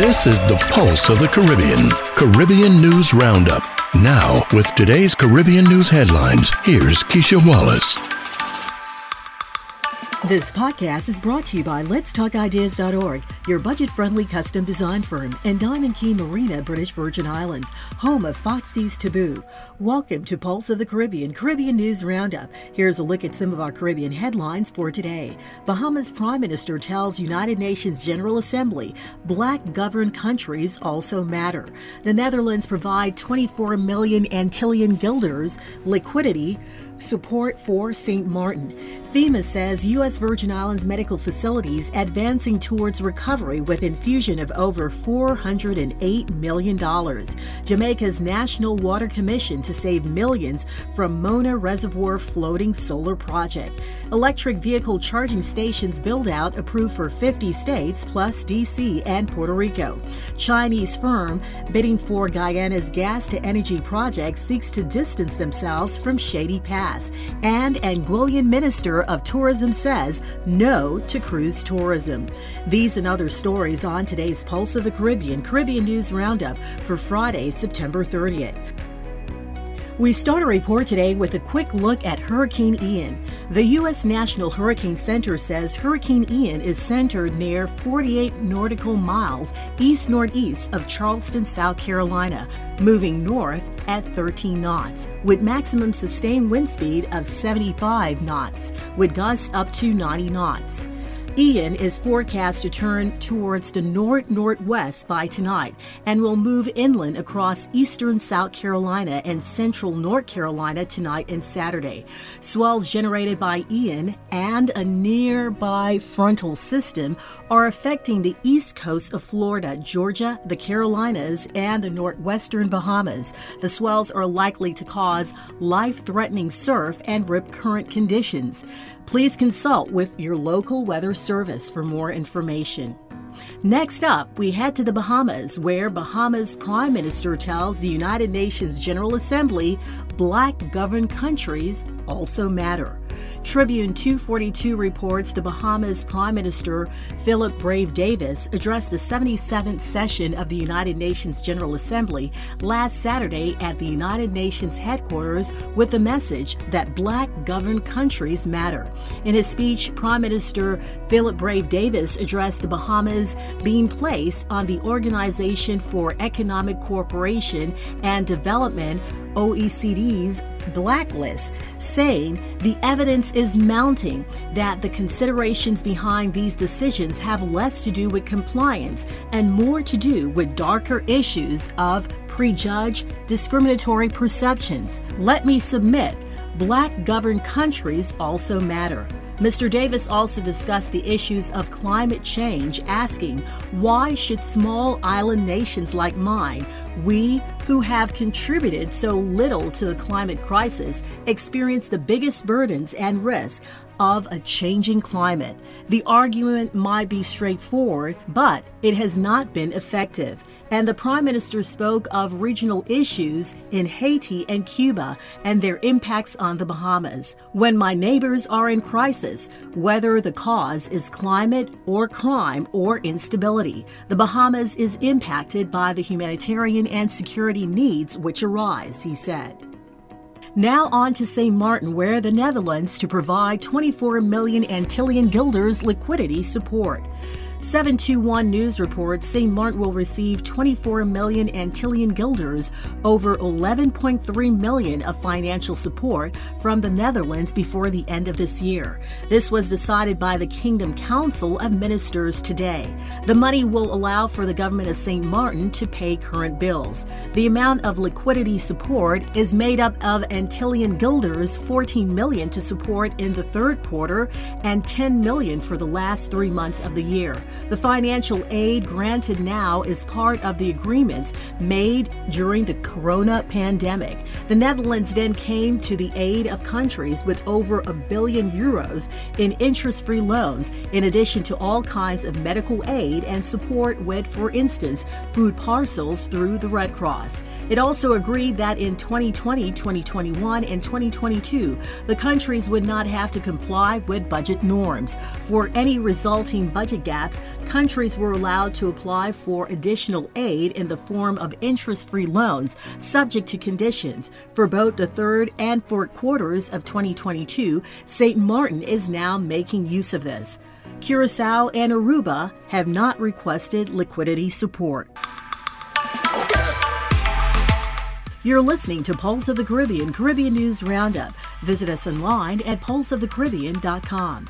This is the pulse of the Caribbean. Caribbean News Roundup. Now, with today's Caribbean news headlines, here's Keisha Wallace. This podcast is brought to you by letstalkideas.org, your budget-friendly custom design firm, and Diamond Cay Marina, British Virgin Islands, home of Foxy's Taboo. Welcome to Pulse of the Caribbean Caribbean News Roundup. Here's a look at some of our Caribbean headlines for today. Bahamas Prime Minister tells United Nations General Assembly black governed countries also matter. The Netherlands provide 24 million Antillean guilders liquidity support for St. Martin. FEMA says U.S. Virgin Islands medical facilities advancing towards recovery with infusion of over $408 million. Jamaica's National Water Commission to save millions from Mona Reservoir floating solar project. Electric vehicle charging stations build out approved for 50 states plus D.C. and Puerto Rico. Chinese firm bidding for Guyana's gas to energy project seeks to distance themselves from shady past. And Anguillan Minister of Tourism says no to cruise tourism. These and other stories on today's Pulse of the Caribbean Caribbean News Roundup for Friday, September 30th. We start a report today with a quick look at Hurricane Ian. The U.S. National Hurricane Center says Hurricane Ian is centered near 48 nautical miles east northeast of Charleston, South Carolina, moving north at 13 knots, with maximum sustained wind speed of 75 knots, with gusts up to 90 knots. Ian is forecast to turn towards the north northwest by tonight and will move inland across eastern South Carolina and central North Carolina tonight and Saturday. Swells generated by Ian and a nearby frontal system are affecting the east coast of Florida, Georgia, the Carolinas, and the northwestern Bahamas. The swells are likely to cause life threatening surf and rip current conditions. Please consult with your local weather service for more information. Next up, we head to the Bahamas, where Bahamas Prime Minister tells the United Nations General Assembly black governed countries also matter. Tribune 242 reports the Bahamas Prime Minister Philip Brave Davis addressed the 77th session of the United Nations General Assembly last Saturday at the United Nations headquarters with the message that black governed countries matter. In his speech, Prime Minister Philip Brave Davis addressed the Bahamas being placed on the Organization for Economic Cooperation and Development OECD's blacklist, saying the evidence is mounting that the considerations behind these decisions have less to do with compliance and more to do with darker issues of prejudge, discriminatory perceptions. Let me submit black governed countries also matter. Mr. Davis also discussed the issues of climate change, asking, why should small island nations like mine, we who have contributed so little to the climate crisis, experience the biggest burdens and risks of a changing climate? The argument might be straightforward, but it has not been effective and the Prime Minister spoke of regional issues in Haiti and Cuba and their impacts on the Bahamas. When my neighbors are in crisis, whether the cause is climate or crime or instability, the Bahamas is impacted by the humanitarian and security needs which arise, he said. Now on to St. Martin, where the Netherlands to provide 24 million Antillean guilders liquidity support. 721 News reports St. Martin will receive 24 million Antillean guilders, over 11.3 million of financial support from the Netherlands before the end of this year. This was decided by the Kingdom Council of Ministers today. The money will allow for the government of St. Martin to pay current bills. The amount of liquidity support is made up of Antillean guilders, 14 million to support in the third quarter and 10 million for the last 3 months of the year. The financial aid granted now is part of the agreements made during the corona pandemic. The Netherlands then came to the aid of countries with over a billion euros in interest free loans, in addition to all kinds of medical aid and support with, for instance, food parcels through the Red Cross. It also agreed that in 2020, 2021, and 2022, the countries would not have to comply with budget norms. For any resulting budget gaps, countries were allowed to apply for additional aid in the form of interest free loans, subject to conditions. For both the third and fourth quarters of 2022, St. Martin is now making use of this. Curacao and Aruba have not requested liquidity support. You're listening to Pulse of the Caribbean Caribbean News Roundup. Visit us online at pulseofthecaribbean.com.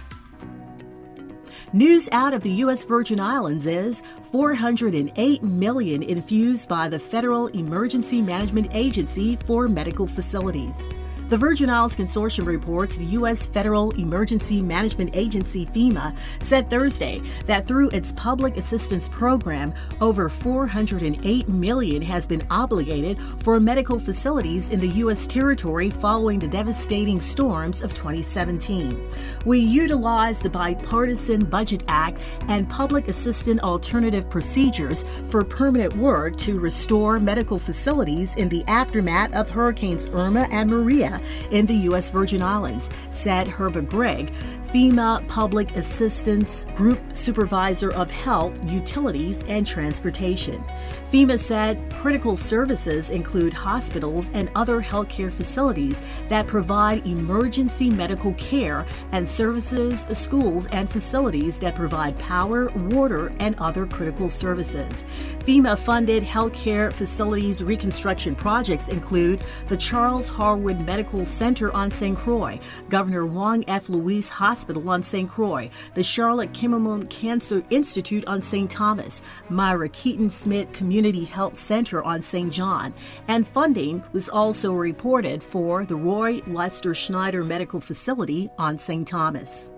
News out of the U.S. Virgin Islands is 408 million infused by the Federal Emergency Management Agency for medical facilities. The Virgin Isles Consortium reports the U.S. Federal Emergency Management Agency, FEMA, said Thursday that through its public assistance program, over 408 million has been obligated for medical facilities in the U.S. territory following the devastating storms of 2017. We utilized the Bipartisan Budget Act and Public Assistance Alternative Procedures for permanent work to restore medical facilities in the aftermath of Hurricanes Irma and Maria in the U.S. Virgin Islands, said Herbert Gregg, FEMA Public Assistance Group Supervisor of Health, Utilities, and Transportation. FEMA said critical services include hospitals and other healthcare facilities that provide emergency medical care and services, schools, and facilities that provide power, water, and other critical services. FEMA funded healthcare facilities reconstruction projects include the Charles Harwood Medical Center on St. Croix, Governor Juan F. Luis Hospital on St. Croix, the Charlotte Kimmel Cancer Institute on St. Thomas, Myrah Keating Smith Community Community Health Center on St. John, and funding was also reported for the Roy Lester Schneider Medical Facility on St. Thomas.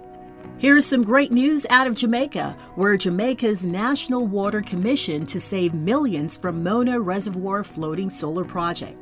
Here's some great news out of Jamaica, where Jamaica's National Water Commission to save millions from Mona Reservoir floating solar project.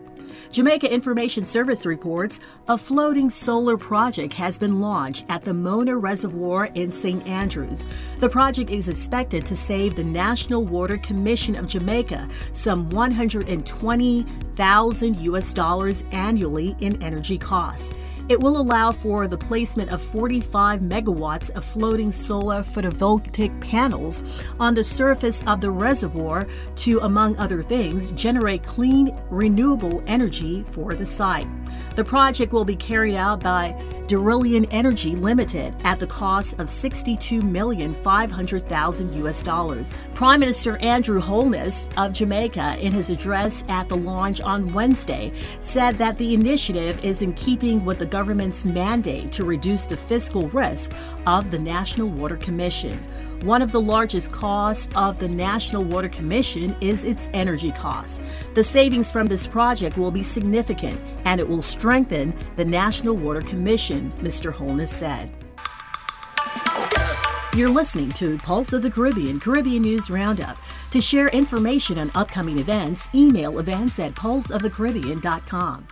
Jamaica Information Service reports a floating solar project has been launched at the Mona Reservoir in St. Andrews. The project is expected to save the National Water Commission of Jamaica some 120,000 US dollars annually in energy costs. It will allow for the placement of 45 megawatts of floating solar photovoltaic panels on the surface of the reservoir to, among other things, generate clean, renewable energy for the site. The project will be carried out by Derillion Energy Limited at the cost of 62,500,000 US dollars. Prime Minister Andrew Holness of Jamaica, in his address at the launch on Wednesday, said that the initiative is in keeping with the government's mandate to reduce the fiscal risk of the National Water Commission. One of the largest costs of the National Water Commission is its energy costs. The savings from this project will be significant and it will strengthen the National Water Commission, Mr. Holness said. You're listening to Pulse of the Caribbean Caribbean News Roundup. To share information on upcoming events, email events at pulseofthecaribbean.com.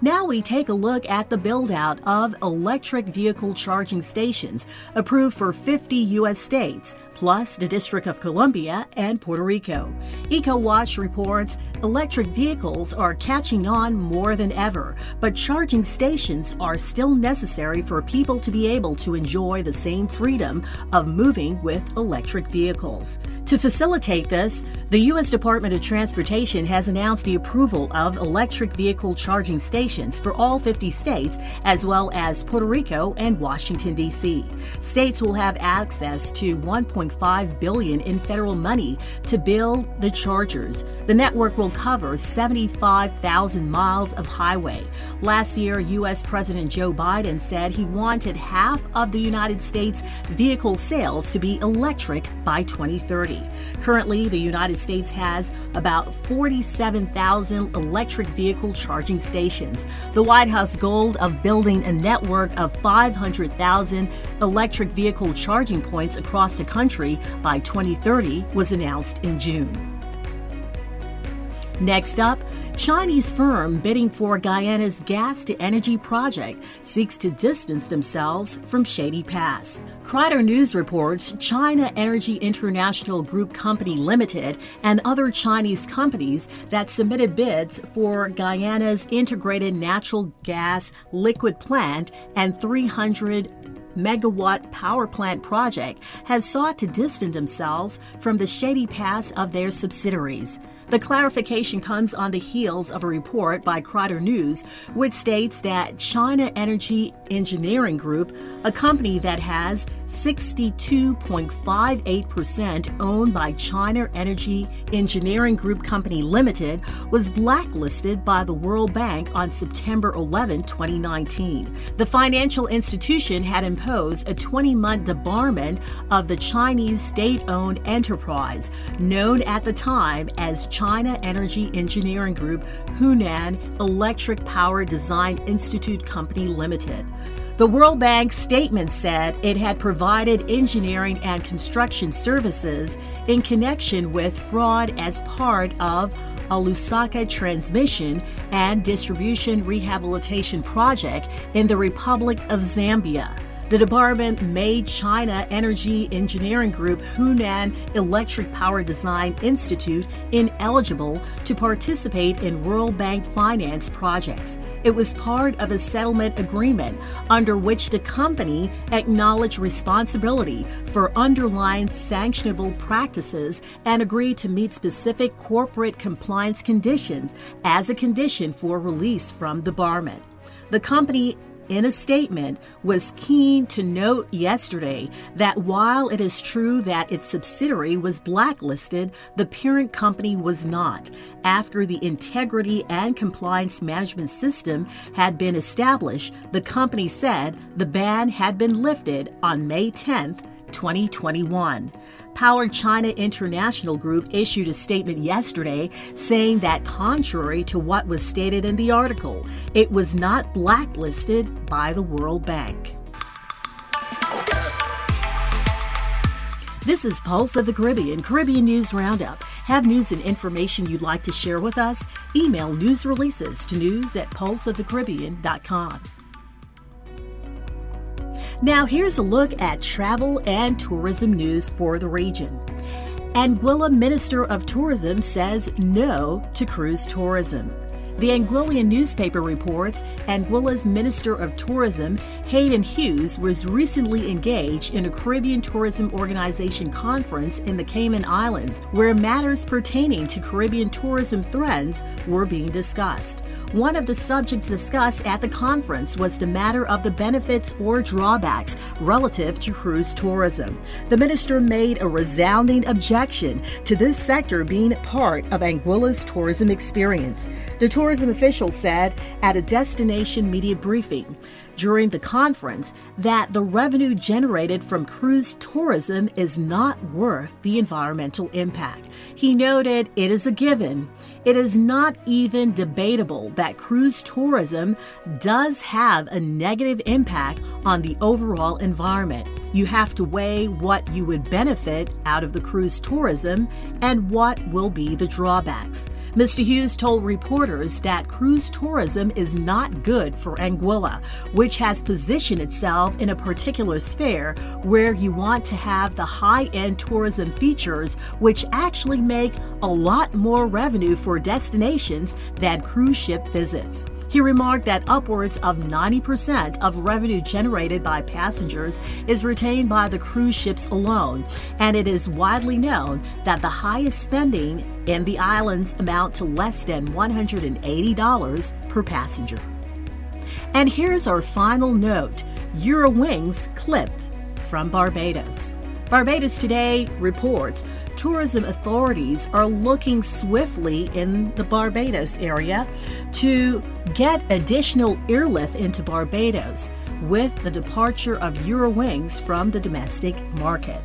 Now we take a look at the build out of electric vehicle charging stations approved for 50 U.S. states plus the District of Columbia and Puerto Rico. EcoWatch reports electric vehicles are catching on more than ever, but charging stations are still necessary for people to be able to enjoy the same freedom of moving with electric vehicles. To facilitate this, the U.S. Department of Transportation has announced the approval of electric vehicle charging stations for all 50 states, as well as Puerto Rico and Washington, D.C. States will have access to 1. 1.5 billion in federal money to build the chargers. The network will cover 75,000 miles of highway. Last year, US President Joe Biden said he wanted half of the United States vehicle sales to be electric by 2030. Currently, the United States has about 47,000 electric vehicle charging stations. The White House goal of building a network of 500,000 electric vehicle charging points across the country country by 2030 was announced in June. Next up, Chinese firm bidding for Guyana's gas to energy project seeks to distance themselves from Shady Pass. Kaieteur News reports China Energy International Group Company Limited and other Chinese companies that submitted bids for Guyana's integrated natural gas liquid plant and 300 megawatt power plant project have sought to distance themselves from the shady past of their subsidiaries. The clarification comes on the heels of a report by Kaieteur News, which states that China Energy Engineering Group, a company that has 62.58% owned by China Energy Engineering Group Company Limited, was blacklisted by the World Bank on September 11, 2019. The financial institution had imposed a 20 month debarment of the Chinese state owned enterprise, known at the time as China Energy Engineering Group Hunan Electric Power Design Institute Company Limited. The World Bank statement said it had provided engineering and construction services in connection with fraud as part of a Lusaka transmission and distribution rehabilitation project in the Republic of Zambia. The department made China Energy Engineering Group Hunan Electric Power Design Institute ineligible to participate in World Bank finance projects. It was part of a settlement agreement under which the company acknowledged responsibility for underlying sanctionable practices and agreed to meet specific corporate compliance conditions as a condition for release from debarment. The company in a statement, was keen to note yesterday that while it is true that its subsidiary was blacklisted, the parent company was not, after the integrity and compliance management system had been established, the company said the ban had been lifted on May 10, 2021. Power China International Group issued a statement yesterday saying that, contrary to what was stated in the article, it was not blacklisted by the World Bank. This is Pulse of the Caribbean, Caribbean News Roundup. Have news and information you'd like to share with us? Email news releases to news at pulseofthecaribbean.com. Now, here's a look at travel and tourism news for the region. Anguilla Minister of Tourism says no to cruise tourism. The Anguillian newspaper reports Anguilla's Minister of Tourism, Hayden Hughes, was recently engaged in a Caribbean Tourism Organization conference in the Cayman Islands where matters pertaining to Caribbean tourism trends were being discussed. One of the subjects discussed at the conference was the matter of the benefits or drawbacks relative to cruise tourism. The minister made a resounding objection to this sector being part of Anguilla's tourism experience. The tourism officials said at a destination media briefing during the conference that the revenue generated from cruise tourism is not worth the environmental impact. He noted it is a given. It is not even debatable that cruise tourism does have a negative impact on the overall environment. You have to weigh what you would benefit out of the cruise tourism and what will be the drawbacks. Mr. Hughes told reporters that cruise tourism is not good for Anguilla, which has positioned itself in a particular sphere where you want to have the high end tourism features, which actually make a lot more revenue for destinations than cruise ship visits. He remarked that upwards of 90% of revenue generated by passengers is retained by the cruise ships alone, and it is widely known that the highest spending in the islands amount to less than $180 per passenger. And here's our final note Eurowings clipped from Barbados. Barbados Today reports tourism authorities are looking swiftly in the Barbados area to get additional airlift into Barbados with the departure of Eurowings from the domestic market.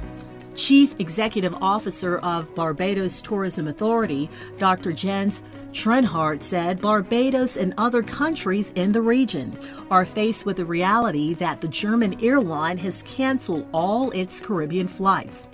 Chief Executive Officer of Barbados Tourism Authority, Dr. Jens Thraenhart said Barbados and other countries in the region are faced with the reality that the German airline has canceled all its Caribbean flights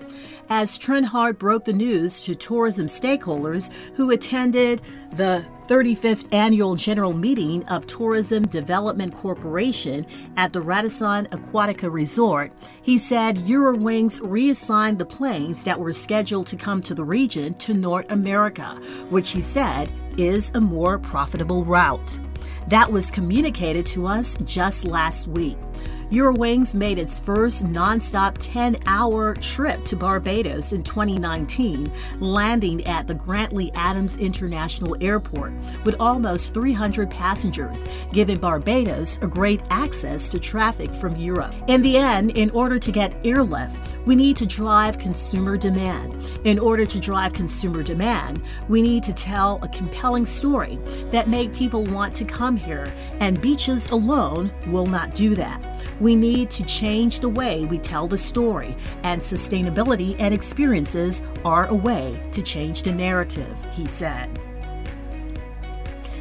as Thraenhart broke the news to tourism stakeholders who attended the 35th annual general meeting of Tourism Development Corporation at the Radisson Aquatica Resort. He said Eurowings reassigned the planes that were scheduled to come to the region to North America, which he said is a more profitable route. That was communicated to us just last week. Eurowings made its first nonstop 10 hour trip to Barbados in 2019, landing at the Grantley Adams International Airport with almost 300 passengers, giving Barbados a great access to traffic from Europe. In the end, in order to get airlift, we need to drive consumer demand. In order to drive consumer demand, we need to tell a compelling story that make people want to come here, and beaches alone will not do that. We need to change the way we tell the story, and sustainability and experiences are a way to change the narrative, he said.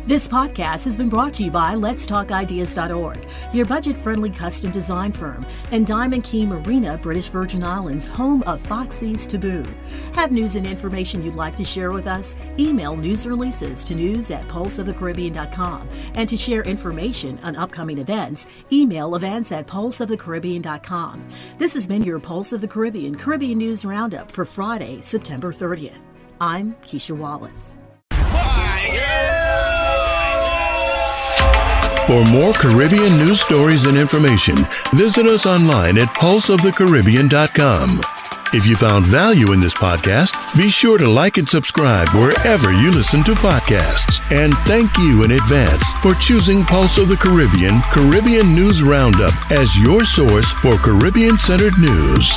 This podcast has been brought to you by Let's Talk letstalkideas.org, your budget friendly custom design firm, and Diamond Cay Marina, British Virgin Islands, home of Foxy's Taboo. Have news and information you'd like to share with us? Email news releases to news at pulseofthecaribbean.com. And to share information on upcoming events, email events at pulseofthecaribbean.com. This has been your Pulse of the Caribbean Caribbean News Roundup for Friday, September 30th. I'm Keisha Wallace. For more Caribbean news stories and information, visit us online at pulseofthecaribbean.com. If you found value in this podcast, be sure to like and subscribe wherever you listen to podcasts. And thank you in advance for choosing Pulse of the Caribbean Caribbean News Roundup as your source for Caribbean centered news.